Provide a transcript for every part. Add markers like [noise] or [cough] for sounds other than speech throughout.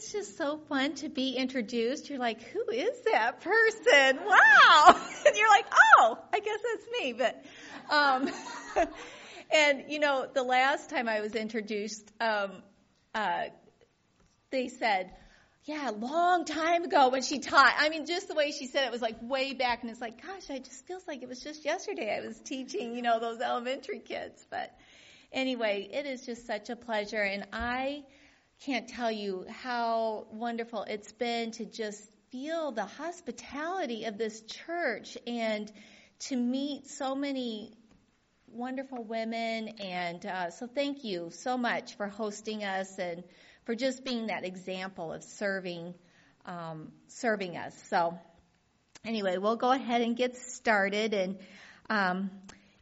it's just so fun to be introduced. You're like, who is that person? Wow. [laughs] And you're like, oh, I guess that's me. But, um, [laughs] and you know, the last time I was introduced, um, uh, they said, yeah, long time ago when she taught. I mean, just the way she said it was like way back, and it's like, gosh, it just feels like it was just yesterday I was teaching, you know, those elementary kids. But anyway, it is just such a pleasure, and I can't tell you how wonderful it's been to just feel the hospitality of this church and to meet so many wonderful women. And uh, so, thank you so much for hosting us and for just being that example of serving um, serving us. So, anyway, we'll go ahead and get started. And um,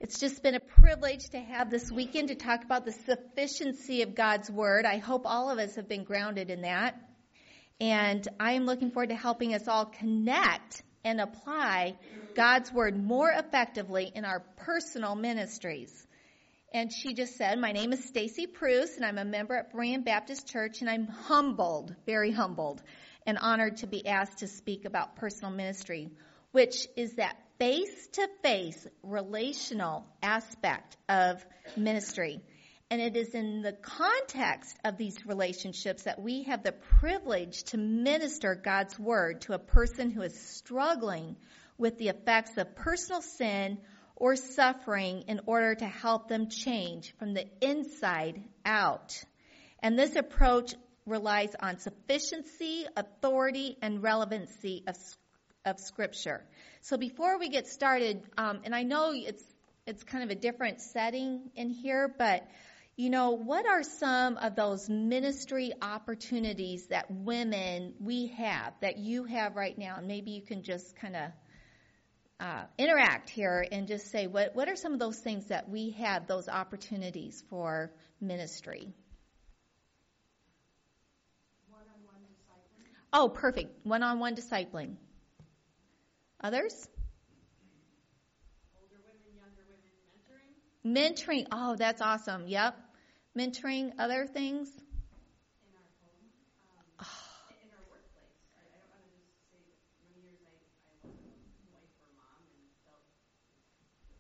it's just been a privilege to have this weekend to talk about the sufficiency of God's Word. I hope all of us have been grounded in that. And I am looking forward to helping us all connect and apply God's Word more effectively in our personal ministries. And she just said, My name is Stacy Pruce, and I'm a member at Berean Baptist Church, and I'm humbled, very humbled, and honored to be asked to speak about personal ministry, which is that face to face relational aspect of ministry. And it is in the context of these relationships that we have the privilege to minister God's word to a person who is struggling with the effects of personal sin or suffering in order to help them change from the inside out. And this approach relies on sufficiency, authority, and relevancy of, of Scripture. So before we get started, um, and I know it's it's kind of a different setting in here, but you know, what are some of those ministry opportunities that women we have that you have right now? And maybe you can just kind of uh, interact here and just say what what are some of those things that we have those opportunities for ministry. One-on-one discipling. Oh, perfect. One-on-one discipling. Others? Older women, younger women mentoring. Mentoring. Oh, that's awesome. Yep. Mentoring. Other things? in our home, um, in our workplace. I, I don't want to just say that many years I, I wasn't a wife or mom and felt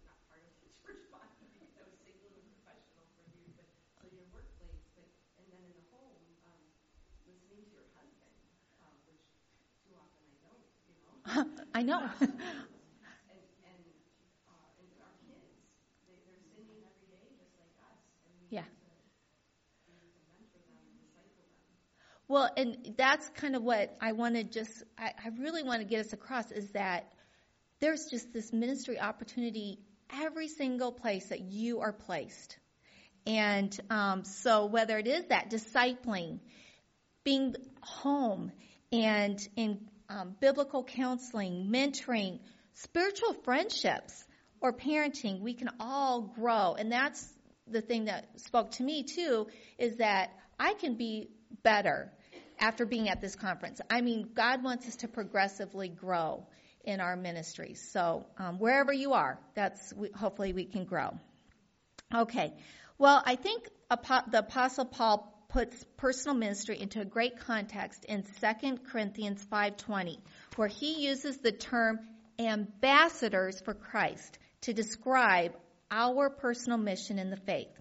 not part of this responsibility. I was single and professional for years, but so your workplace, but and then in the home, um, listening to your husband, um, which too often I don't, you know. I know. and and uh, and our kids, they, they're sinning every day just like us, and we Yeah. need to we need to mentor them [laughs] and know. them. Well, and that's kind of what I want to just, I, I really want to get us across is that there's just this ministry opportunity every single place that you are placed. And um, so whether it is that discipling, being home, and in um, biblical counseling, mentoring, spiritual friendships, or parenting, we can all grow. And that's the thing that spoke to me too, is that I can be better after being at this conference. I mean, God wants us to progressively grow in our ministries. So um, wherever you are, that's we, hopefully we can grow. Okay. Well, I think the Apostle Paul puts personal ministry into a great context in 2 Corinthians 5:20, where he uses the term ambassadors for Christ to describe our personal mission in the faith.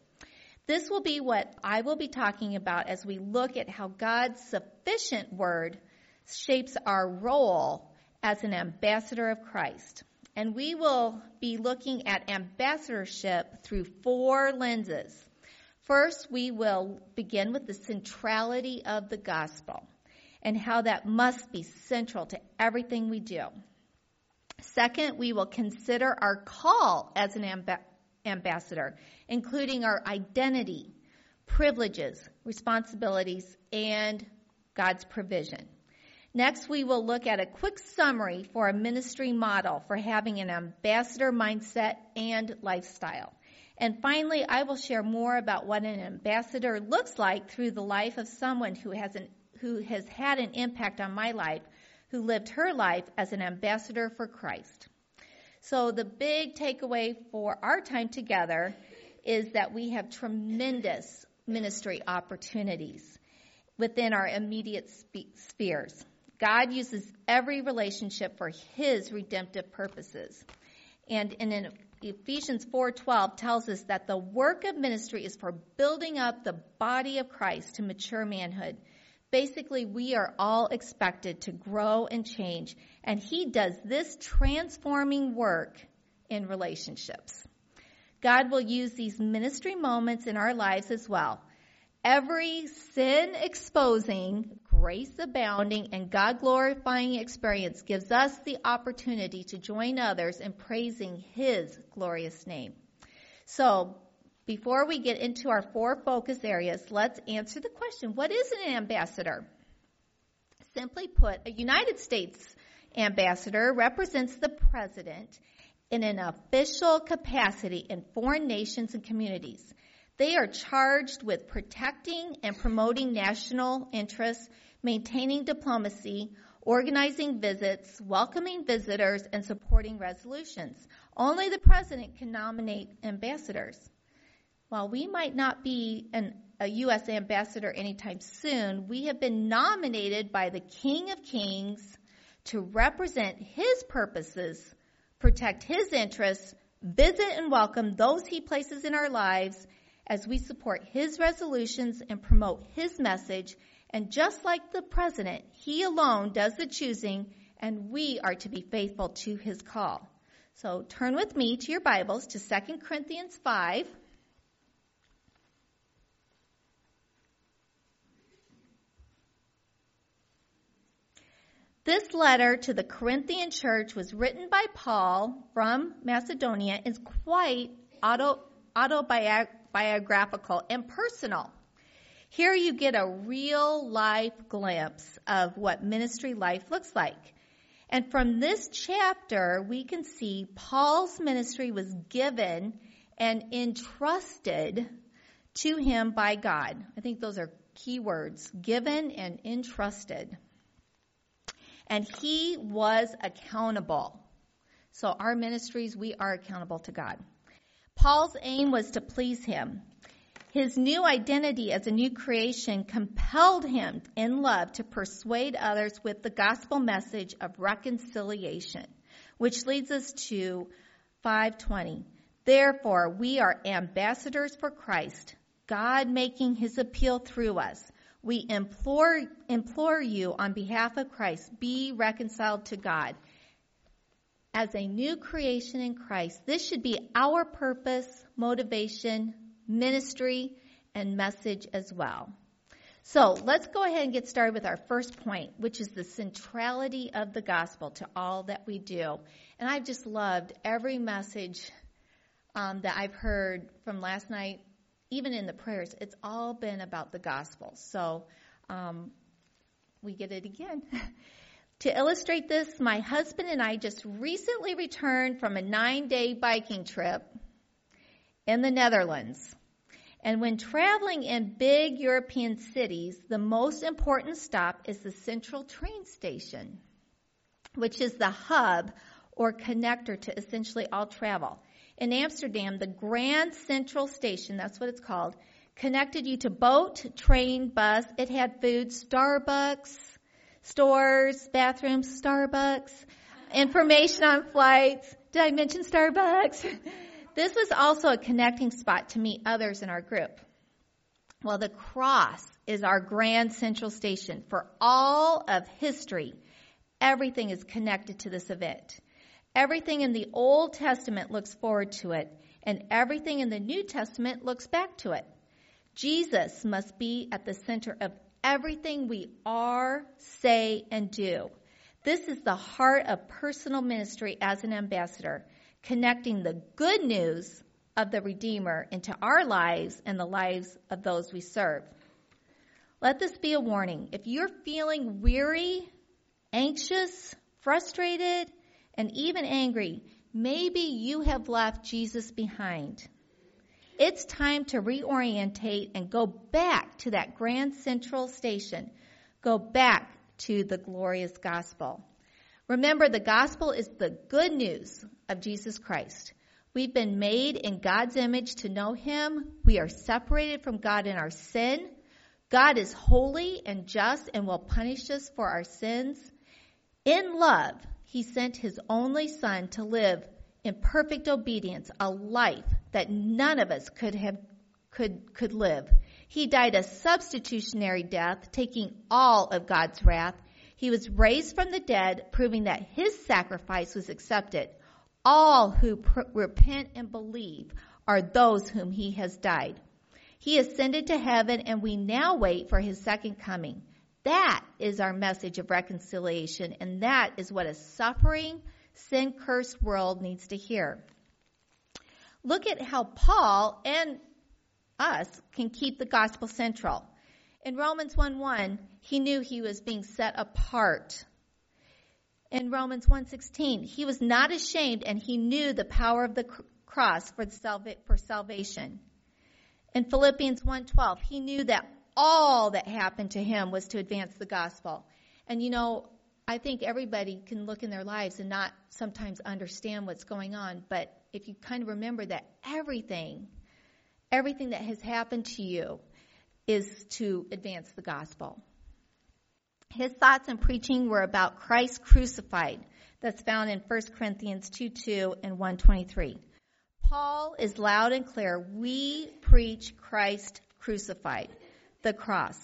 This will be what I will be talking about as we look at how God's sufficient word shapes our role as an ambassador of Christ. And we will be looking at ambassadorship through four lenses. First, we will begin with the centrality of the gospel and how that must be central to everything we do. Second, we will consider our call as an amb- ambassador, including our identity, privileges, responsibilities, and God's provision. Next, we will look at a quick summary for a ministry model for having an ambassador mindset and lifestyle. And finally, I will share more about what an ambassador looks like through the life of someone who has an, who has had an impact on my life, who lived her life as an ambassador for Christ. So the big takeaway for our time together is that we have tremendous ministry opportunities. within our immediate spheres. God uses every relationship for his redemptive purposes. And in Ephesians 4:12 tells us that the work of ministry is for building up the body of Christ to mature manhood. Basically, we are all expected to grow and change, and he does this transforming work in relationships. God will use these ministry moments in our lives as well. Every sin exposing, grace abounding, and God glorifying experience gives us the opportunity to join others in praising His glorious name. So, before we get into our four focus areas, let's answer the question what is an ambassador? Simply put, a United States ambassador represents the president in an official capacity in foreign nations and communities. They are charged with protecting and promoting national interests, maintaining diplomacy, organizing visits, welcoming visitors, and supporting resolutions. Only the president can nominate ambassadors. While we might not be an, a U.S. ambassador anytime soon, we have been nominated by the King of Kings to represent his purposes, protect his interests, visit and welcome those he places in our lives, as we support his resolutions and promote his message. And just like the president, he alone does the choosing, and we are to be faithful to his call. So turn with me to your Bibles to 2 Corinthians 5. This letter to the Corinthian church was written by Paul from Macedonia. It's quite auto, autobiographical and personal. Here you get a real life glimpse of what ministry life looks like. And from this chapter, we can see Paul's ministry was given and entrusted to him by God. I think those are key words given and entrusted. And he was accountable. So, our ministries, we are accountable to God. Paul's aim was to please him. His new identity as a new creation compelled him in love to persuade others with the gospel message of reconciliation, which leads us to 520. Therefore, we are ambassadors for Christ, God making his appeal through us. We implore, implore you on behalf of Christ, be reconciled to God as a new creation in Christ. This should be our purpose, motivation, ministry, and message as well. So let's go ahead and get started with our first point, which is the centrality of the gospel to all that we do. And I've just loved every message um, that I've heard from last night, even in the prayers. It's all been about the gospel. So um, we get it again. [laughs] To illustrate this, my husband and I just recently returned from a nine day biking trip in the Netherlands. And when traveling in big European cities, the most important stop is the central train station, which is the hub or connector to essentially all travel. In Amsterdam, the Grand Central Station, that's what it's called, connected you to boat, train, bus. It had food, Starbucks, stores, bathrooms, Starbucks, information on flights. Did I mention Starbucks? [laughs] this was also a connecting spot to meet others in our group. Well, the cross is our grand central station for all of history. Everything is connected to this event. Everything in the Old Testament looks forward to it, and everything in the New Testament looks back to it. Jesus must be at the center of everything we are, say, and do. This is the heart of personal ministry as an ambassador, connecting the good news of the Redeemer into our lives and the lives of those we serve. Let this be a warning. If you're feeling weary, anxious, frustrated, and even angry, maybe you have left Jesus behind. It's time to reorientate and go back to that grand central station. Go back to the glorious gospel. Remember, the gospel is the good news of Jesus Christ. We've been made in God's image to know Him. We are separated from God in our sin. God is holy and just and will punish us for our sins. In love, he sent his only son to live in perfect obedience, a life that none of us could have could could live. He died a substitutionary death, taking all of God's wrath. He was raised from the dead, proving that his sacrifice was accepted. All who pr- repent and believe are those whom he has died. He ascended to heaven and we now wait for his second coming. That is our message of reconciliation and that is what a suffering, sin cursed world needs to hear. Look at how Paul and us can keep the gospel central. In Romans 1 1, he knew he was being set apart. In Romans 1:16, he was not ashamed and he knew the power of the cross for, the for salvation. In Philippians 1:12, he knew that all that happened to him was to advance the gospel. And you know, I think everybody can look in their lives and not sometimes understand what's going on, but if you kind of remember that everything everything that has happened to you is to advance the gospel. His thoughts and preaching were about Christ crucified. That's found in 1 Corinthians 2 2 and 123. Paul is loud and clear. We preach Christ crucified, the cross.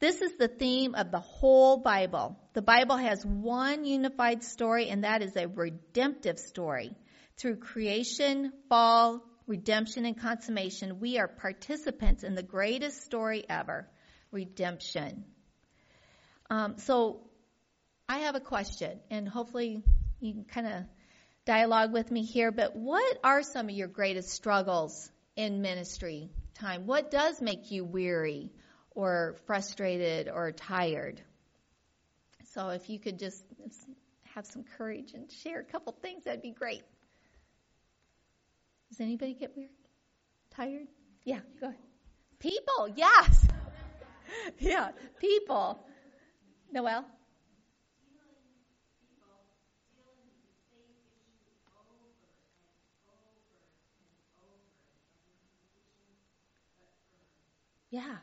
This is the theme of the whole Bible. The Bible has one unified story, and that is a redemptive story. Through creation, fall, redemption, and consummation, we are participants in the greatest story ever redemption. Um, so, I have a question, and hopefully you can kind of dialogue with me here, but what are some of your greatest struggles in ministry time? What does make you weary or frustrated or tired? So if you could just have some courage and share a couple things, that'd be great. Does anybody get weary? Tired? Yeah, go ahead. People, yes. [laughs] yeah, people. Noel? Yeah.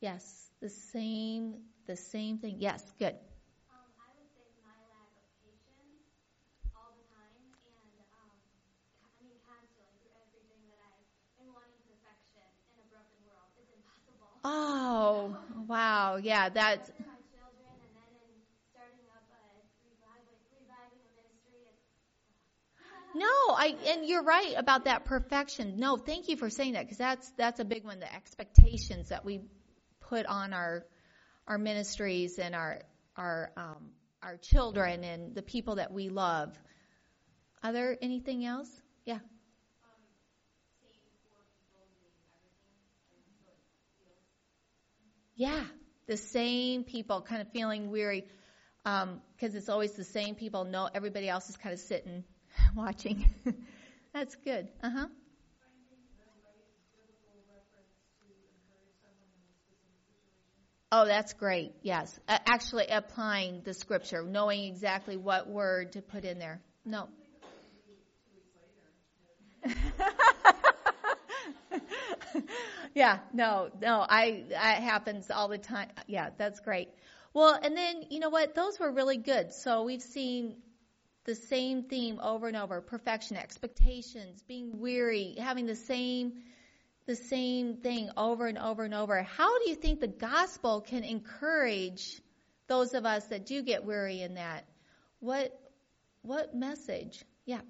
Yes, the same, the same thing. Yes, good. Um, I would say my lack of patience all the time, and um, I mean constantly through everything that I am wanting perfection in a broken world. It's impossible. Oh, wow. Yeah, that's. My children, and then in starting up a reviving, reviving a ministry. It's, No, I and you're right about that perfection. No, thank you for saying that because that's that's a big one. The expectations that we put on our our ministries and our our um, our children and the people that we love. Are there anything else? Yeah. Yeah, the same people, kind of feeling weary, because um, it's always the same people. No, everybody else is kind of sitting, [laughs] watching. [laughs] That's good. Uh huh. Oh, that's great. Yes. Uh, actually, applying the scripture, knowing exactly what word to put in there. No. [laughs] [laughs] yeah, no, no, I, that happens all the time. Yeah, that's great. Well, and then, you know what? Those were really good. So we've seen the same theme over and over perfection, expectations, being weary, having the same the same thing over and over and over. How do you think the gospel can encourage those of us that do get weary in that? What what message? Yeah.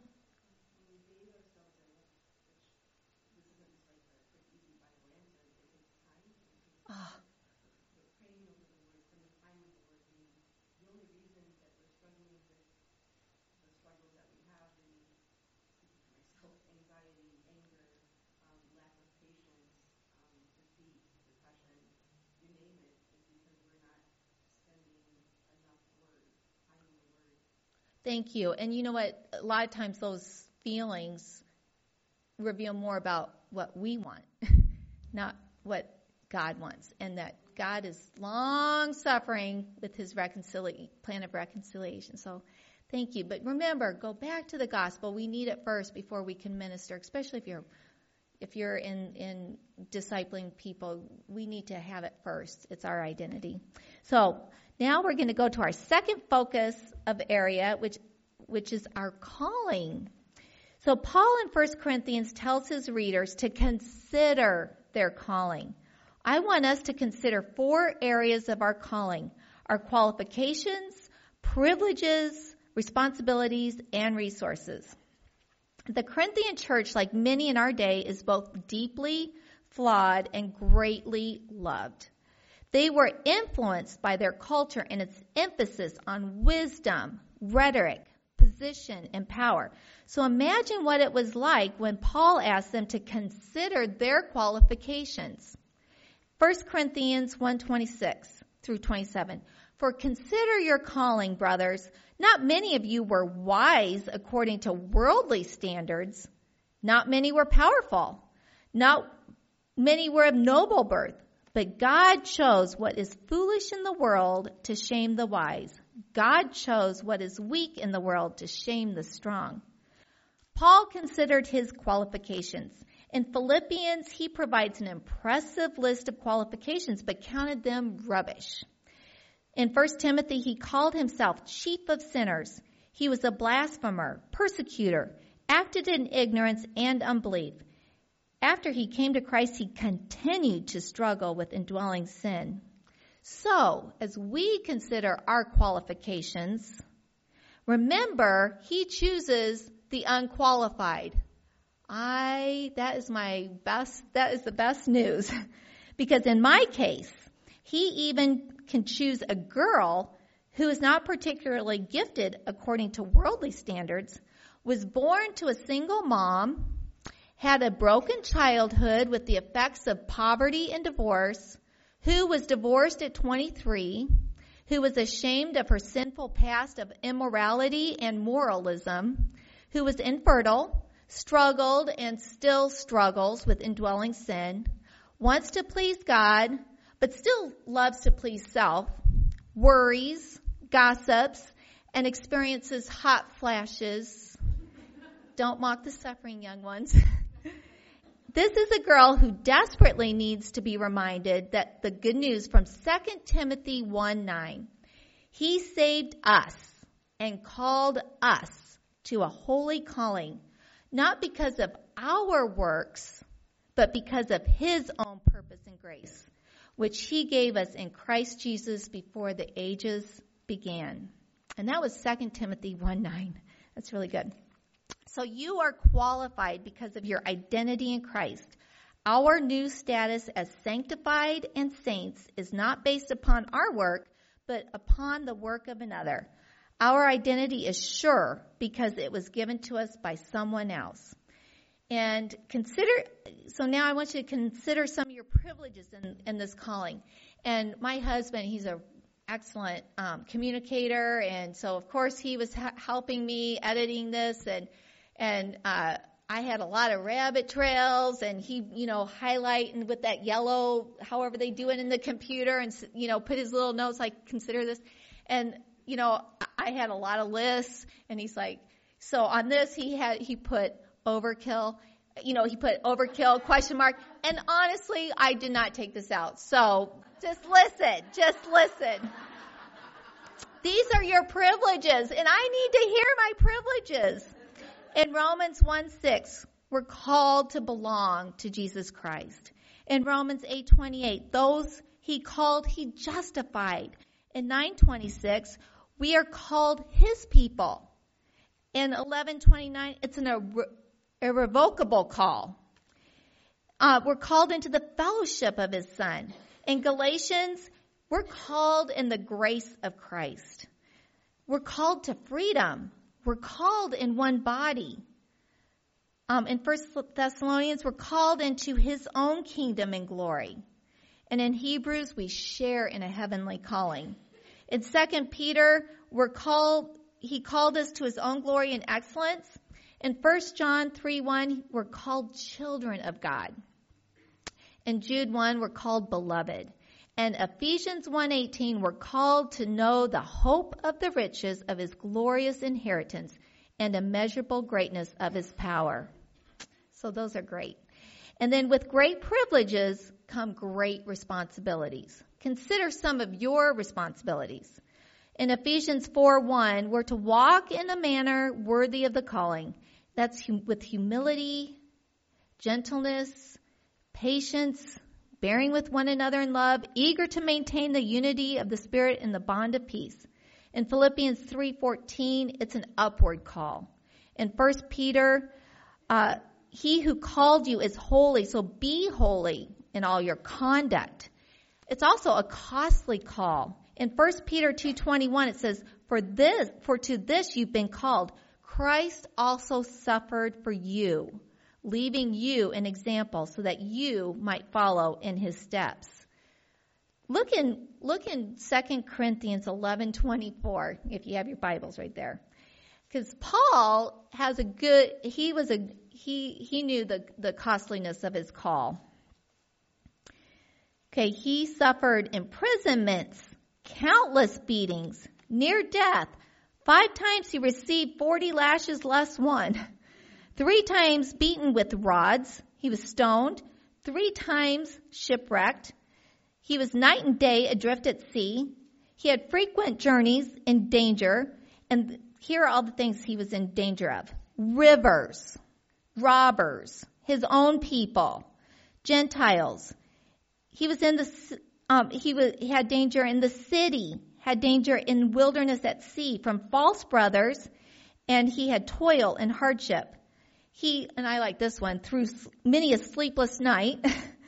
Thank you. And you know what? A lot of times those feelings reveal more about what we want, [laughs] not what God wants. And that God is long suffering with his reconcili- plan of reconciliation. So thank you. But remember, go back to the gospel. We need it first before we can minister, especially if you're if you're in, in discipling people, we need to have it first. It's our identity. So now we're going to go to our second focus of area, which, which is our calling. So Paul in 1 Corinthians tells his readers to consider their calling. I want us to consider four areas of our calling. Our qualifications, privileges, responsibilities, and resources. The Corinthian church, like many in our day, is both deeply flawed and greatly loved. They were influenced by their culture and its emphasis on wisdom, rhetoric, position, and power. So imagine what it was like when Paul asked them to consider their qualifications. 1 Corinthians 1:26 through 27. For consider your calling, brothers. Not many of you were wise according to worldly standards. Not many were powerful. Not many were of noble birth. But God chose what is foolish in the world to shame the wise. God chose what is weak in the world to shame the strong. Paul considered his qualifications. In Philippians, he provides an impressive list of qualifications, but counted them rubbish. In 1 Timothy, he called himself chief of sinners. He was a blasphemer, persecutor, acted in ignorance and unbelief. After he came to Christ, he continued to struggle with indwelling sin. So, as we consider our qualifications, remember, he chooses the unqualified. I, that is my best, that is the best news. [laughs] because in my case, he even can choose a girl who is not particularly gifted according to worldly standards, was born to a single mom, had a broken childhood with the effects of poverty and divorce, who was divorced at 23, who was ashamed of her sinful past of immorality and moralism, who was infertile, struggled and still struggles with indwelling sin, wants to please God, but still loves to please self, worries, gossips, and experiences hot flashes. Don't mock the suffering, young ones. [laughs] this is a girl who desperately needs to be reminded that the good news from 2 Timothy 1 9. He saved us and called us to a holy calling, not because of our works, but because of his own purpose and grace which he gave us in Christ Jesus before the ages began. And that was 2 Timothy 1 9. That's really good. So you are qualified because of your identity in Christ. Our new status as sanctified and saints is not based upon our work, but upon the work of another. Our identity is sure because it was given to us by someone else. And consider, so now I want you to consider some of your privileges in, in this calling. And my husband, he's a excellent um, communicator, and so of course he was ha- helping me editing this, and and uh, I had a lot of rabbit trails, and he, you know, highlighting with that yellow, however they do it in the computer, and you know, put his little notes like consider this, and you know, I had a lot of lists, and he's like, so on this he had he put overkill. You know, he put overkill question mark. And honestly, I did not take this out. So just listen, just listen. These are your privileges and I need to hear my privileges. In Romans 1 6, we're called to belong to Jesus Christ. In Romans 8:28, those he called, he justified. In 926, we are called his people. In 1129, it's an irrevocable call. Uh, we're called into the fellowship of his son. In Galatians, we're called in the grace of Christ. We're called to freedom. We're called in one body. Um, in First Thessalonians, we're called into his own kingdom and glory. And in Hebrews, we share in a heavenly calling. In Second Peter, we're called, he called us to his own glory and excellence. In 1 John 3 1, we're called children of God. In Jude 1, we're called beloved. And Ephesians 1:18 we're called to know the hope of the riches of his glorious inheritance and immeasurable greatness of his power. So those are great. And then with great privileges come great responsibilities. Consider some of your responsibilities. In Ephesians 4 1, we're to walk in a manner worthy of the calling. That's hum- with humility, gentleness, patience, bearing with one another in love, eager to maintain the unity of the Spirit in the bond of peace. In Philippians 3:14, it's an upward call. In 1 Peter, uh, he who called you is holy, so be holy in all your conduct. It's also a costly call. In 1 Peter 2:21 it says, "For this for to this you've been called. Christ also suffered for you, leaving you an example so that you might follow in his steps." Look in look in 2 Corinthians 11:24 if you have your Bibles right there. Cuz Paul has a good he was a he he knew the the costliness of his call. Okay, he suffered imprisonments, countless beatings, near death. Five times he received 40 lashes less one. Three times beaten with rods. He was stoned. Three times shipwrecked. He was night and day adrift at sea. He had frequent journeys in danger. And here are all the things he was in danger of. Rivers, robbers, his own people, Gentiles, he was in the um, he was he had danger in the city, had danger in wilderness at sea from false brothers, and he had toil and hardship. He and I like this one through many a sleepless night.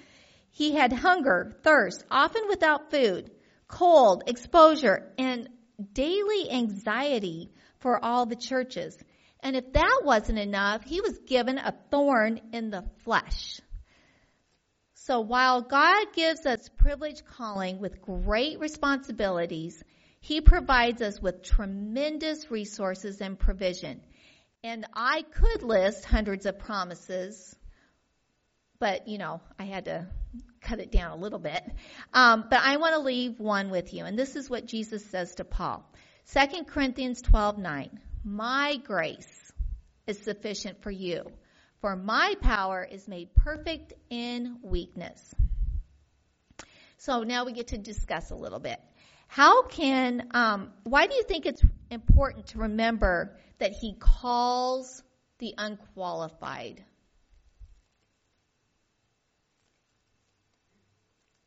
[laughs] he had hunger, thirst, often without food, cold, exposure, and daily anxiety for all the churches. And if that wasn't enough, he was given a thorn in the flesh. So while God gives us privileged calling with great responsibilities, He provides us with tremendous resources and provision. And I could list hundreds of promises, but you know, I had to cut it down a little bit. Um, but I want to leave one with you, and this is what Jesus says to Paul. 2 Corinthians 12:9. My grace is sufficient for you for my power is made perfect in weakness. So now we get to discuss a little bit. How can, um, why do you think it's important to remember that he calls the unqualified?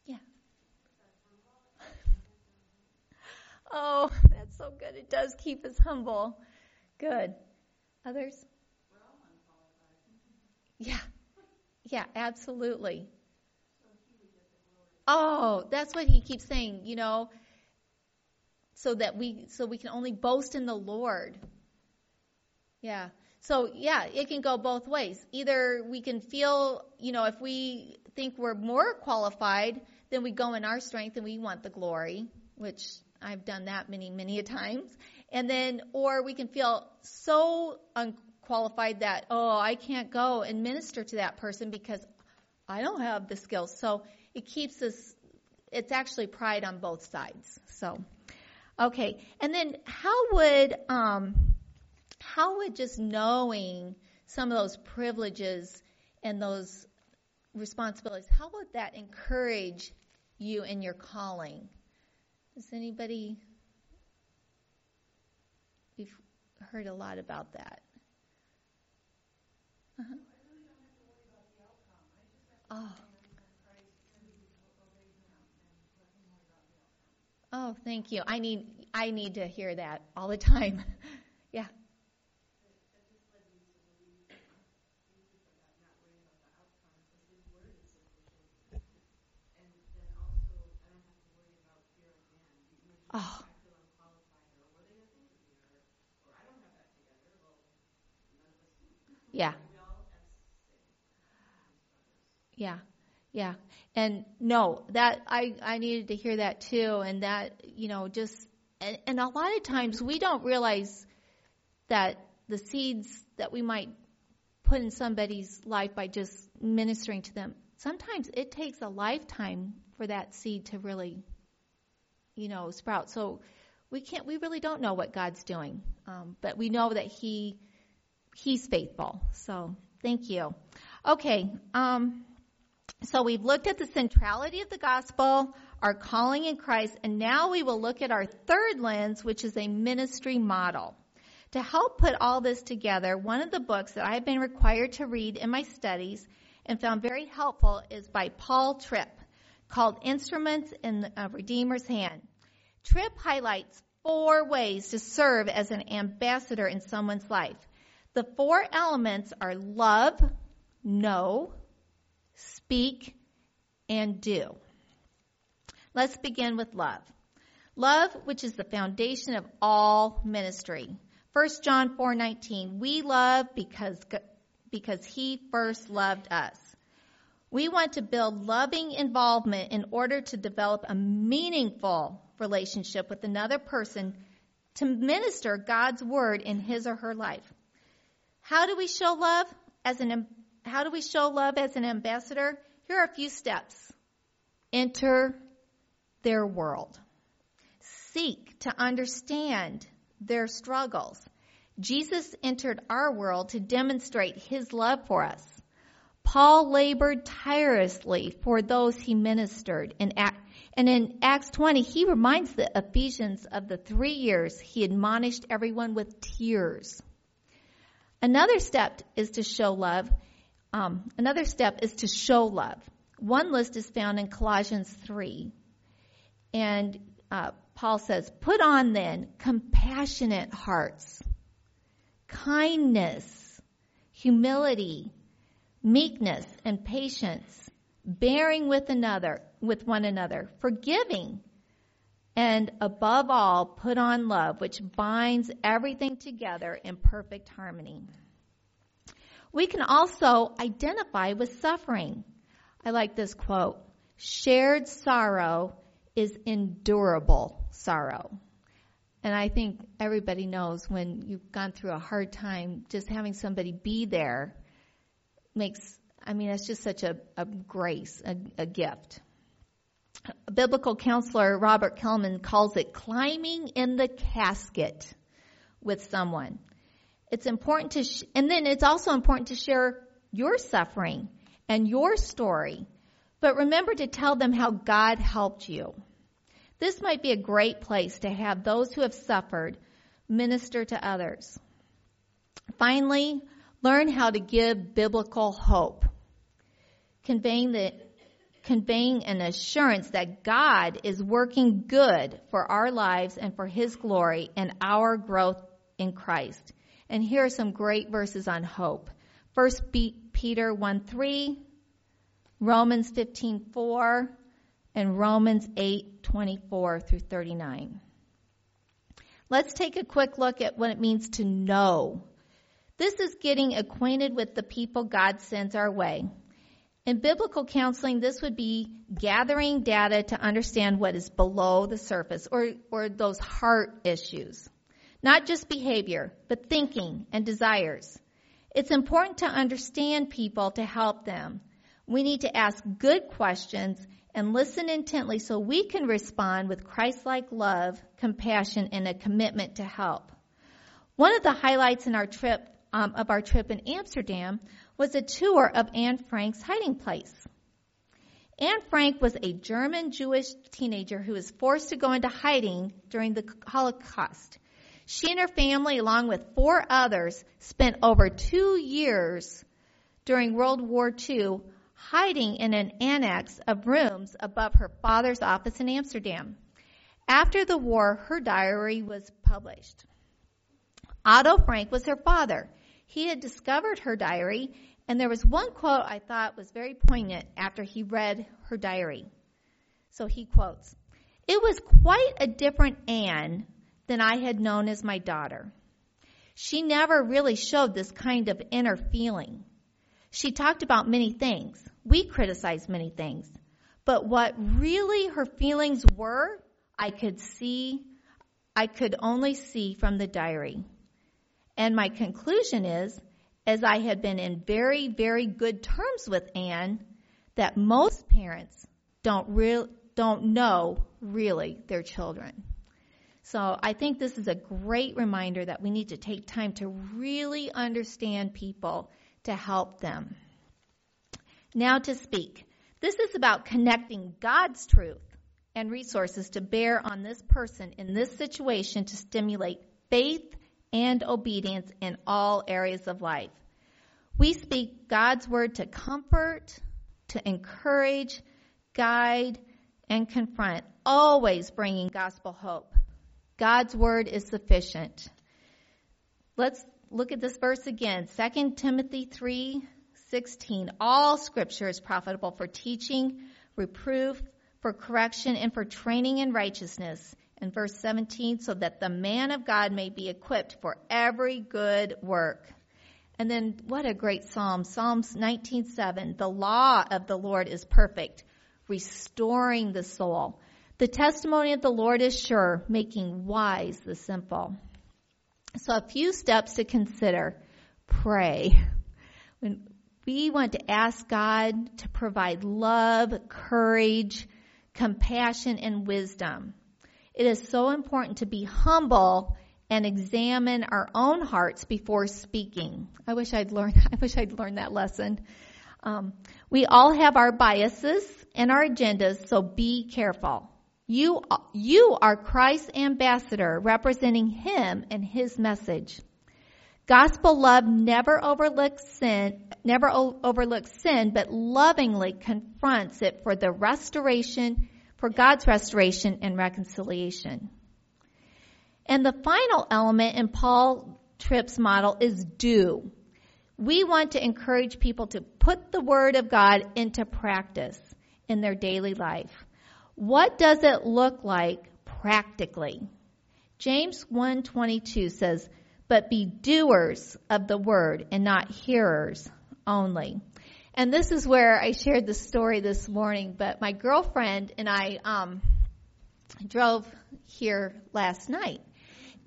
Yeah. [laughs] Oh, that's so good. It does keep us humble. Good. Others? Yeah. Yeah, absolutely. Oh, that's what he keeps saying, you know, so that we so we can only boast in the Lord. Yeah. So, yeah, it can go both ways. Either we can feel, you know, if we think we're more qualified, then we go in our strength and we want the glory, which I've done that many, many a times. And then, or we can feel so unqualified that, oh, I can't go and minister to that person because I don't have the skills. So it keeps us, it's actually pride on both sides. So, okay. And then how would, um, how would just knowing some of those privileges and those responsibilities, how would that encourage you in your calling? Does anybody, we've heard a lot about that. Uh-huh. Oh. Oh, thank you. I need I need to hear that all the time. [laughs] yeah. Oh. Yeah. Yeah. Yeah. And no, that I I needed to hear that too and that, you know, just and, and a lot of times we don't realize that the seeds that we might put in somebody's life by just ministering to them. Sometimes it takes a lifetime for that seed to really, you know, sprout. So we can't, we really don't know what God's doing, um, but we know that He, He's faithful. So thank you. Okay. Um, So we've looked at the centrality of the gospel, our calling in Christ, and now we will look at our third lens, which is a ministry model. To help put all this together, one of the books that I've been required to read in my studies and found very helpful is by Paul Tripp called Instruments in a uh, Redeemer's Hand. Tripp highlights four ways to serve as an ambassador in someone's life. The four elements are love, know, speak, and do. Let's begin with love. Love, which is the foundation of all ministry. 1 John 4:19 We love because because he first loved us. We want to build loving involvement in order to develop a meaningful relationship with another person to minister God's word in his or her life. How do we show love as an how do we show love as an ambassador? Here are a few steps. Enter their world. Seek to understand their struggles. Jesus entered our world to demonstrate his love for us. Paul labored tirelessly for those he ministered. In Act, and in Acts 20, he reminds the Ephesians of the three years he admonished everyone with tears. Another step is to show love. Um, another step is to show love. One list is found in Colossians 3. And uh, Paul says, Put on then compassionate hearts, kindness, humility, meekness, and patience, bearing with another, with one another, forgiving, and above all, put on love, which binds everything together in perfect harmony. We can also identify with suffering. I like this quote. Shared sorrow is endurable sorrow. And I think everybody knows when you've gone through a hard time, just having somebody be there makes, I mean, it's just such a, a grace, a, a gift. A biblical counselor Robert Kellemen calls it climbing in the casket with someone. It's important to, sh- and then it's also important to share your suffering and your story. But remember to tell them how God helped you. This might be a great place to have those who have suffered minister to others. Finally, learn how to give biblical hope, conveying the conveying an assurance that God is working good for our lives and for His glory and our growth in Christ. And here are some great verses on hope. First Peter 1 3, Romans 15 4, and Romans 8 24 through 39. Let's take a quick look at what it means to know. This is getting acquainted with the people God sends our way. In biblical counseling, this would be gathering data to understand what is below the surface or, or those heart issues. Not just behavior, but thinking and desires. It's important to understand people to help them. We need to ask good questions and listen intently so we can respond with Christ-like love, compassion, and a commitment to help. One of the highlights in our trip, um, of our trip in Amsterdam was a tour of Anne Frank's hiding place. Anne Frank was a German Jewish teenager who was forced to go into hiding during the Holocaust. She and her family, along with four others, spent over two years during World War II hiding in an annex of rooms above her father's office in Amsterdam. After the war, her diary was published. Otto Frank was her father. He had discovered her diary and there was one quote I thought was very poignant after he read her diary. So he quotes, It was quite a different Anne than I had known as my daughter. She never really showed this kind of inner feeling. She talked about many things. We criticized many things. But what really her feelings were, I could see, I could only see from the diary. And my conclusion is as I had been in very, very good terms with Anne, that most parents don't real, don't know really their children. So I think this is a great reminder that we need to take time to really understand people to help them. Now to speak. This is about connecting God's truth and resources to bear on this person in this situation to stimulate faith and obedience in all areas of life. We speak God's word to comfort, to encourage, guide, and confront, always bringing gospel hope. God's word is sufficient. Let's look at this verse again. 2 Timothy 3:16. All scripture is profitable for teaching, reproof, for correction, and for training in righteousness. And verse 17, so that the man of God may be equipped for every good work. And then what a great psalm. Psalms 19:7. The law of the Lord is perfect, restoring the soul. The testimony of the Lord is sure, making wise the simple. So a few steps to consider. Pray. When we want to ask God to provide love, courage, compassion, and wisdom. It is so important to be humble and examine our own hearts before speaking. I wish I'd learned. [laughs] I wish I'd learned that lesson. Um, we all have our biases and our agendas, so be careful. You, you are Christ's ambassador representing Him and His message. Gospel love never overlooks sin, never overlooks sin, but lovingly confronts it for the restoration, for God's restoration and reconciliation. And the final element in Paul Tripp's model is do. We want to encourage people to put the Word of God into practice in their daily life. What does it look like practically? James 1:22 says, "But be doers of the word and not hearers only." And this is where I shared the story this morning, but my girlfriend and I um, drove here last night.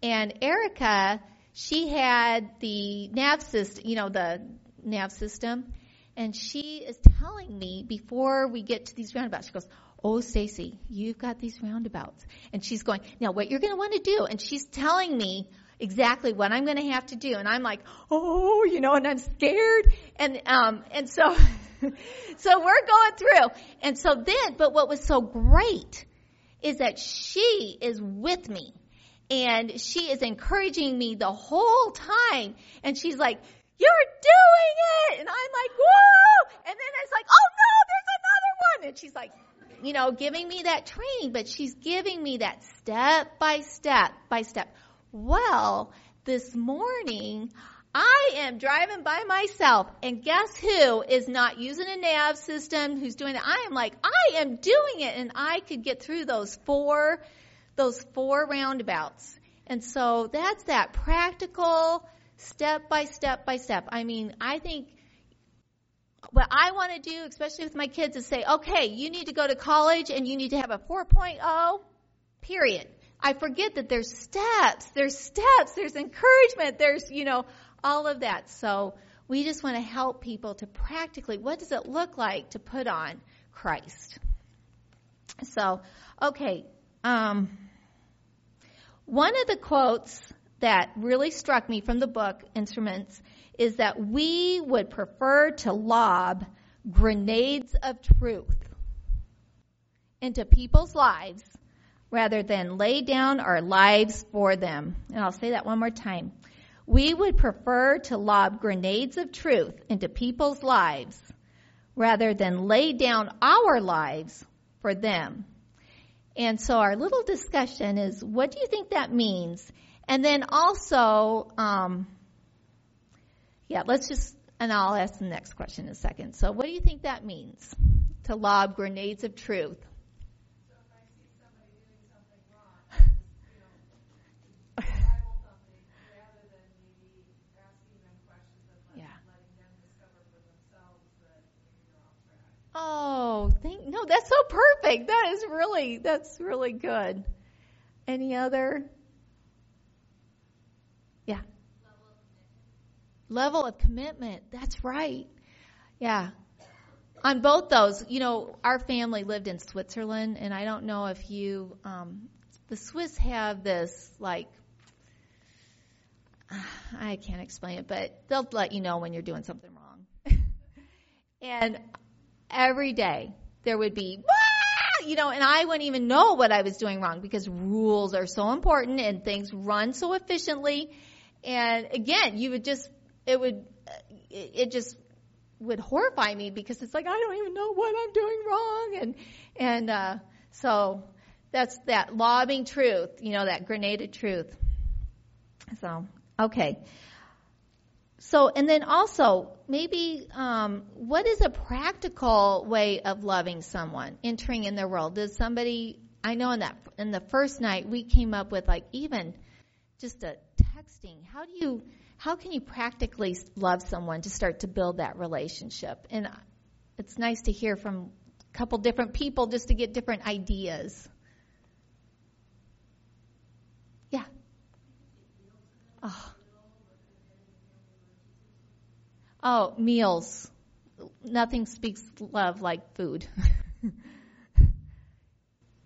And Erica, she had the nav system, you know, the nav system, and she is telling me before we get to these roundabouts, she goes, Oh, Stacy, you've got these roundabouts. And she's going, now what you're going to want to do. And she's telling me exactly what I'm going to have to do. And I'm like, oh, you know, and I'm scared. And, um, and so, [laughs] so we're going through. And so then, but what was so great is that she is with me and she is encouraging me the whole time. And she's like, you're doing it. And I'm like, whoa. And then it's like, oh no, there's another one. And she's like, you know, giving me that training, but she's giving me that step by step by step. Well, this morning, I am driving by myself, and guess who is not using a nav system, who's doing it? I am like, I am doing it, and I could get through those four, those four roundabouts. And so that's that practical, step by step by step. I mean, I think what I want to do, especially with my kids, is say, okay, you need to go to college and you need to have a 4.0, period. I forget that there's steps, there's steps, there's encouragement, there's, you know, all of that. So we just want to help people to practically, what does it look like to put on Christ? So, okay, um, one of the quotes that really struck me from the book, Instruments, is that we would prefer to lob grenades of truth into people's lives rather than lay down our lives for them. And I'll say that one more time. We would prefer to lob grenades of truth into people's lives rather than lay down our lives for them. And so our little discussion is what do you think that means? And then also, um, yeah, let's just, and I'll ask the next question in a second. So, what do you think that means to lob grenades of truth? Oh, thank no, that's so perfect. That is really that's really good. Any other? Yeah level of commitment. That's right. Yeah. On both those, you know, our family lived in Switzerland, and I don't know if you, um, the Swiss have this, like, [sighs] I can't explain it, but they'll let you know when you're doing something wrong. [laughs] and every day there would be, you know, and I wouldn't even know what I was doing wrong because rules are so important and things run so efficiently. And again, you would just, it would, it just would horrify me because it's like, I don't even know what I'm doing wrong. And, and, uh, so that's that lobbing truth, you know, that grenaded truth. So, okay. So, and then also, maybe, um, what is a practical way of loving someone, entering in their world? Does somebody, I know in that, in the first night, we came up with like even just a texting. How do you, how can you practically love someone to start to build that relationship? And it's nice to hear from a couple different people just to get different ideas. Yeah. Oh. Oh, meals. Nothing speaks love like food. [laughs]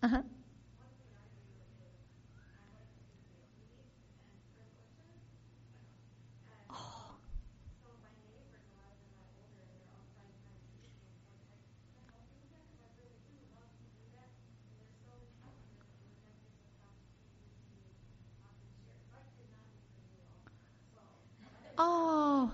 uh huh. Oh.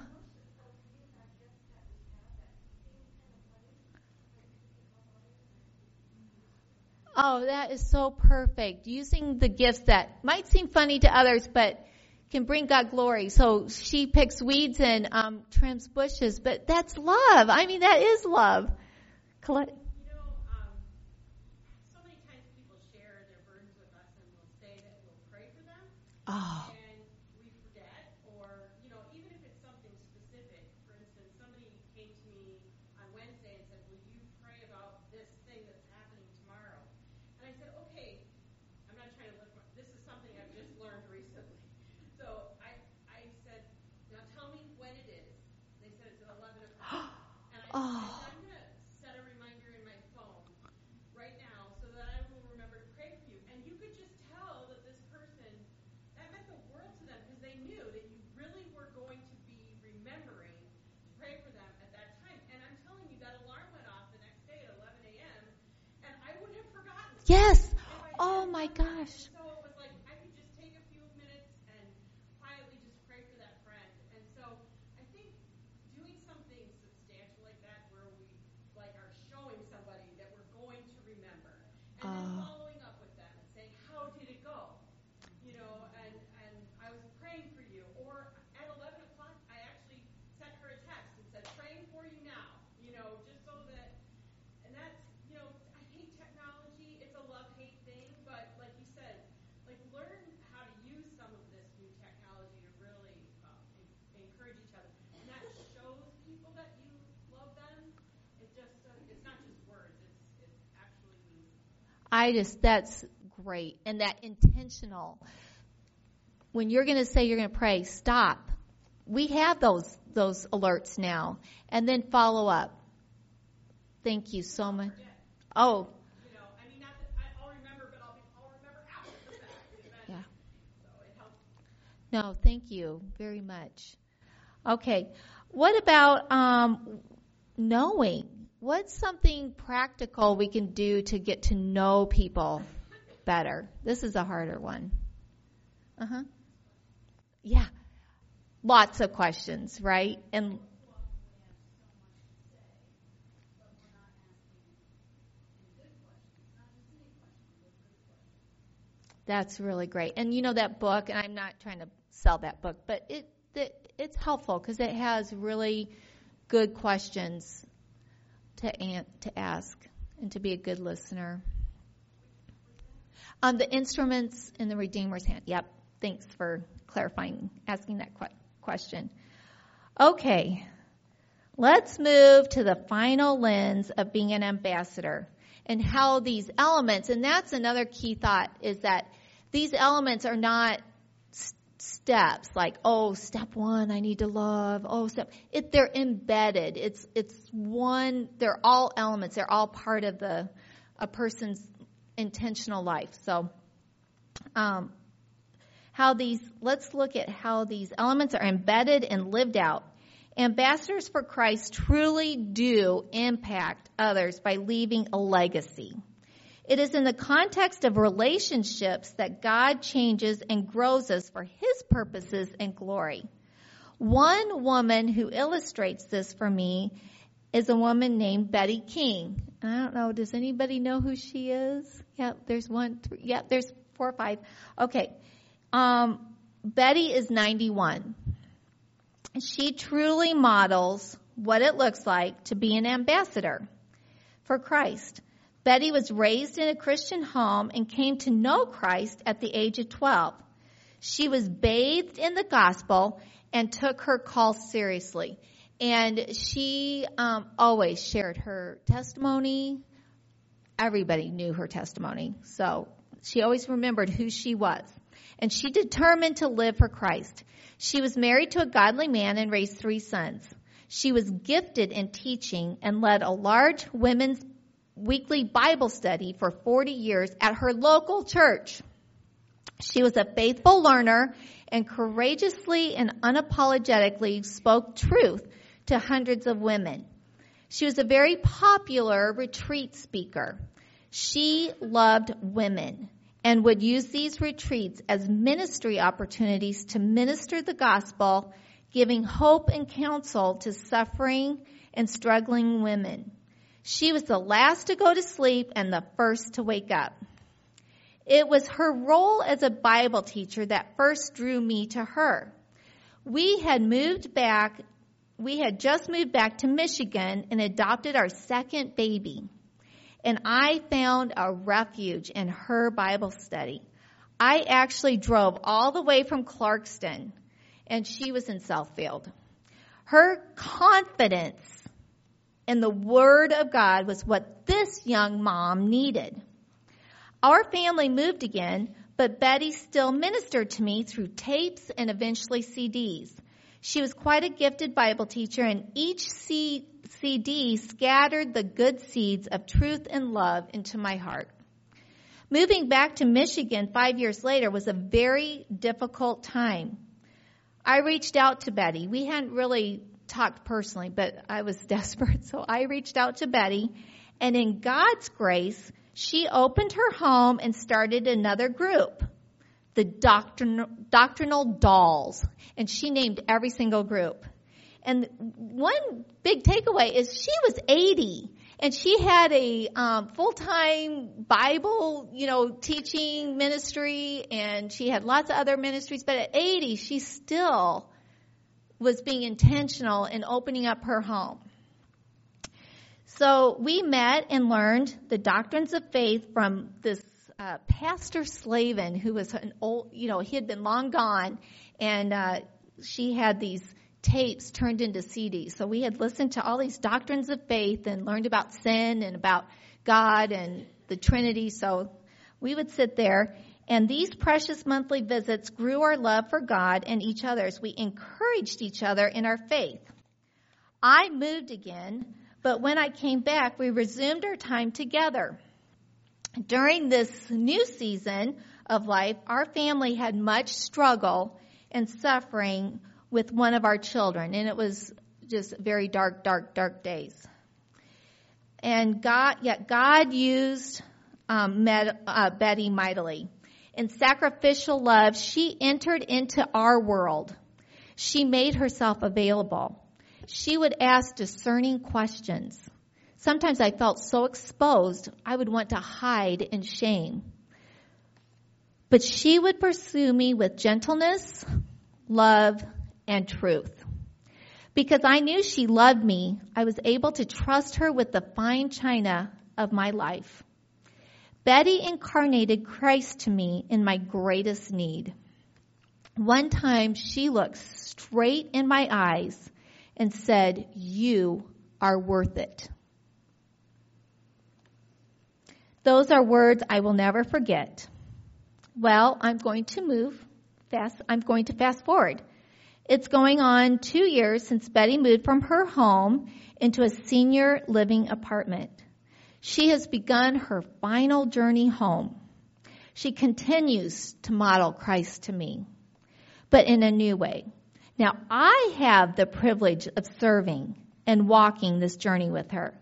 Oh, that is so perfect. Using the gifts that might seem funny to others, but can bring God glory. So she picks weeds and um, trims bushes, but that's love. I mean, that is love. Colette? You know, um, so many times people share their burdens with us and we'll say that we'll pray for them. Oh. And we forget, or, you know, even if it's something specific. For instance, somebody came to me on Wednesday and said, Will you pray about this thing that's happening tomorrow? And I said, Okay, I'm not trying to lift my, this is something I've just learned recently. So I, I said, Now tell me when it is. They said it's at 11 o'clock. And I, Oh. I said, I'm going to set a reminder in my phone right now so that I will remember to pray for you. And you could just tell that this person, that meant the world to them because they knew that you really were going to be remembering to pray for them at that time. And I'm telling you, that alarm went off the next day at 11 a.m. and I would have forgotten. Yes. Oh my gosh. So it was like I could just take a few minutes and quietly just pray for that friend. And so I think doing something substantial like that where we like are showing somebody that we're going to remember and then Oh. following up with them and saying, How did it go? You know, and, and I was praying for you. Or at eleven o'clock I actually sent her a text and said, Praying for you now, you know, just so that and that's, you know, I hate technology. It's a love-hate thing, but like you said, like learn how to use some of this new technology to really um, en- encourage each other, and that shows people that you love them. It just, uh, it's not just words. It's it's actually means. I just, that's great. And that intentional. When you're going to say you're going to pray, stop. We have those, those alerts now. And then follow up. Thank you so much. Oh, I mean, not that I, I'll remember, but I'll, be, I'll remember after the fact. And then, Yeah. So it helps. no, thank you very much. Okay. What about, um, knowing? What's something practical we can do to get to know people better? This is a harder one. Uh huh. Yeah. Lots of questions, right? And that's really great. And you know that book, and I'm not trying to sell that book, but it, it it's helpful because it has really good questions to an, to ask and to be a good listener. Um, the instruments in the Redeemer's hand. Yep. Thanks for clarifying, asking that que- question. Okay. Let's move to the final lens of being an ambassador and how these elements, and that's another key thought, is that these elements are not steps like, oh, step one, I need to love. Oh, step, it, they're embedded. It's, it's one, they're all elements. They're all part of the, a person's intentional life. So, um, how these, let's look at how these elements are embedded and lived out Ambassadors for Christ truly do impact others by leaving a legacy. It is in the context of relationships that God changes and grows us for His purposes and glory. One woman who illustrates this for me is a woman named Betty King. I don't know, does anybody know who she is? Yeah, there's one, three, there's four or five. Okay. Um, Betty is 91. She truly models what it looks like to be an ambassador for Christ. Betty was raised in a Christian home and came to know Christ at the age of 12. She was bathed in the gospel and took her call seriously. And she um, always shared her testimony. Everybody knew her testimony. So she always remembered who she was. And she determined to live for Christ. She was married to a godly man and raised three sons. She was gifted in teaching and led a large women's weekly Bible study for 40 years at her local church. She was a faithful learner and courageously and unapologetically spoke truth to hundreds of women. She was a very popular retreat speaker. She loved women and would use these retreats as ministry opportunities to minister the gospel, giving hope and counsel to suffering and struggling women. She was the last to go to sleep and the first to wake up. It was her role as a Bible teacher that first drew me to her. We had moved back, we had just moved back to Michigan and adopted our second baby. And I found a refuge in her Bible study. I actually drove all the way from Clarkston and she was in Southfield. Her confidence in the Word of God was what this young mom needed. Our family moved again, but Betty still ministered to me through tapes and eventually CDs. She was quite a gifted Bible teacher, and each C- CD scattered the good seeds of truth and love into my heart. Moving back to Michigan five years later was a very difficult time. I reached out to Betty. We hadn't really talked personally, but I was [laughs] desperate, so I reached out to Betty, and in God's grace, she opened her home and started another group, the doctrinal, doctrinal dolls. And she named every single group. And one big takeaway is she was 80 and she had a um, full-time Bible, you know, teaching ministry and she had lots of other ministries. But at 80, she still was being intentional in opening up her home. So we met and learned the doctrines of faith from this uh, Pastor Slavin, who was an old, you know, he had been long gone, and uh, she had these tapes turned into CDs. So we had listened to all these doctrines of faith and learned about sin and about God and the Trinity. So we would sit there, and these precious monthly visits grew our love for God and each other as we encouraged each other in our faith. I moved again but when I came back, we resumed our time together. During this new season of life, our family had much struggle and suffering with one of our children, and it was just very dark, dark, dark days. And God, yet God used um, Med, uh, Betty mightily. In sacrificial love, she entered into our world. She made herself available she would ask discerning questions. Sometimes I felt so exposed, I would want to hide in shame. But she would pursue me with gentleness, love, and truth. Because I knew she loved me, I was able to trust her with the fine china of my life. Betty incarnated Christ to me in my greatest need. One time she looked straight in my eyes and said, You are worth it. Those are words I will never forget. Well, I'm going to move fast. I'm going to fast forward. It's going on two years since Betty moved from her home into a senior living apartment. She has begun her final journey home. She continues to model Christ to me, but in a new way. Now, I have the privilege of serving and walking this journey with her.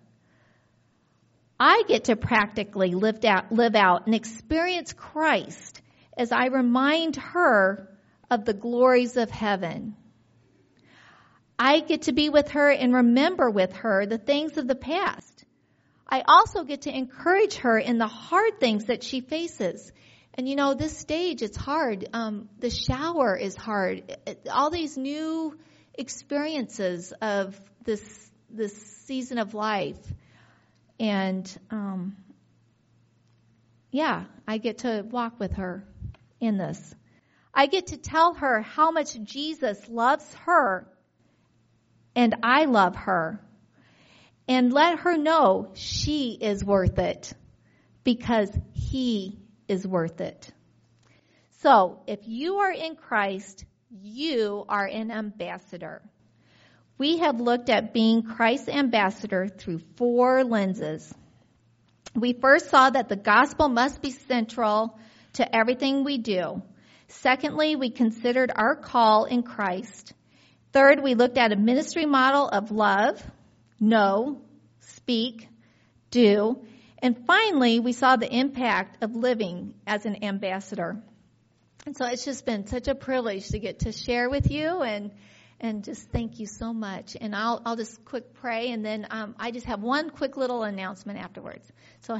I get to practically live out, live out and experience Christ as I remind her of the glories of heaven. I get to be with her and remember with her the things of the past. I also get to encourage her in the hard things that she faces. And you know, this stage, it's hard. Um, the shower is hard. All these new experiences of this, this season of life. And, um, yeah, I get to walk with her in this. I get to tell her how much Jesus loves her and I love her. And let her know she is worth it because he is worth it. So, if you are in Christ, you are an ambassador. We have looked at being Christ's ambassador through four lenses. We first saw that the gospel must be central to everything we do. Secondly, we considered our call in Christ. Third, we looked at a ministry model of love, know, speak, do. And finally, we saw the impact of living as an ambassador. And so it's just been such a privilege to get to share with you and and just thank you so much. And I'll I'll just quick pray and then um, I just have one quick little announcement afterwards. So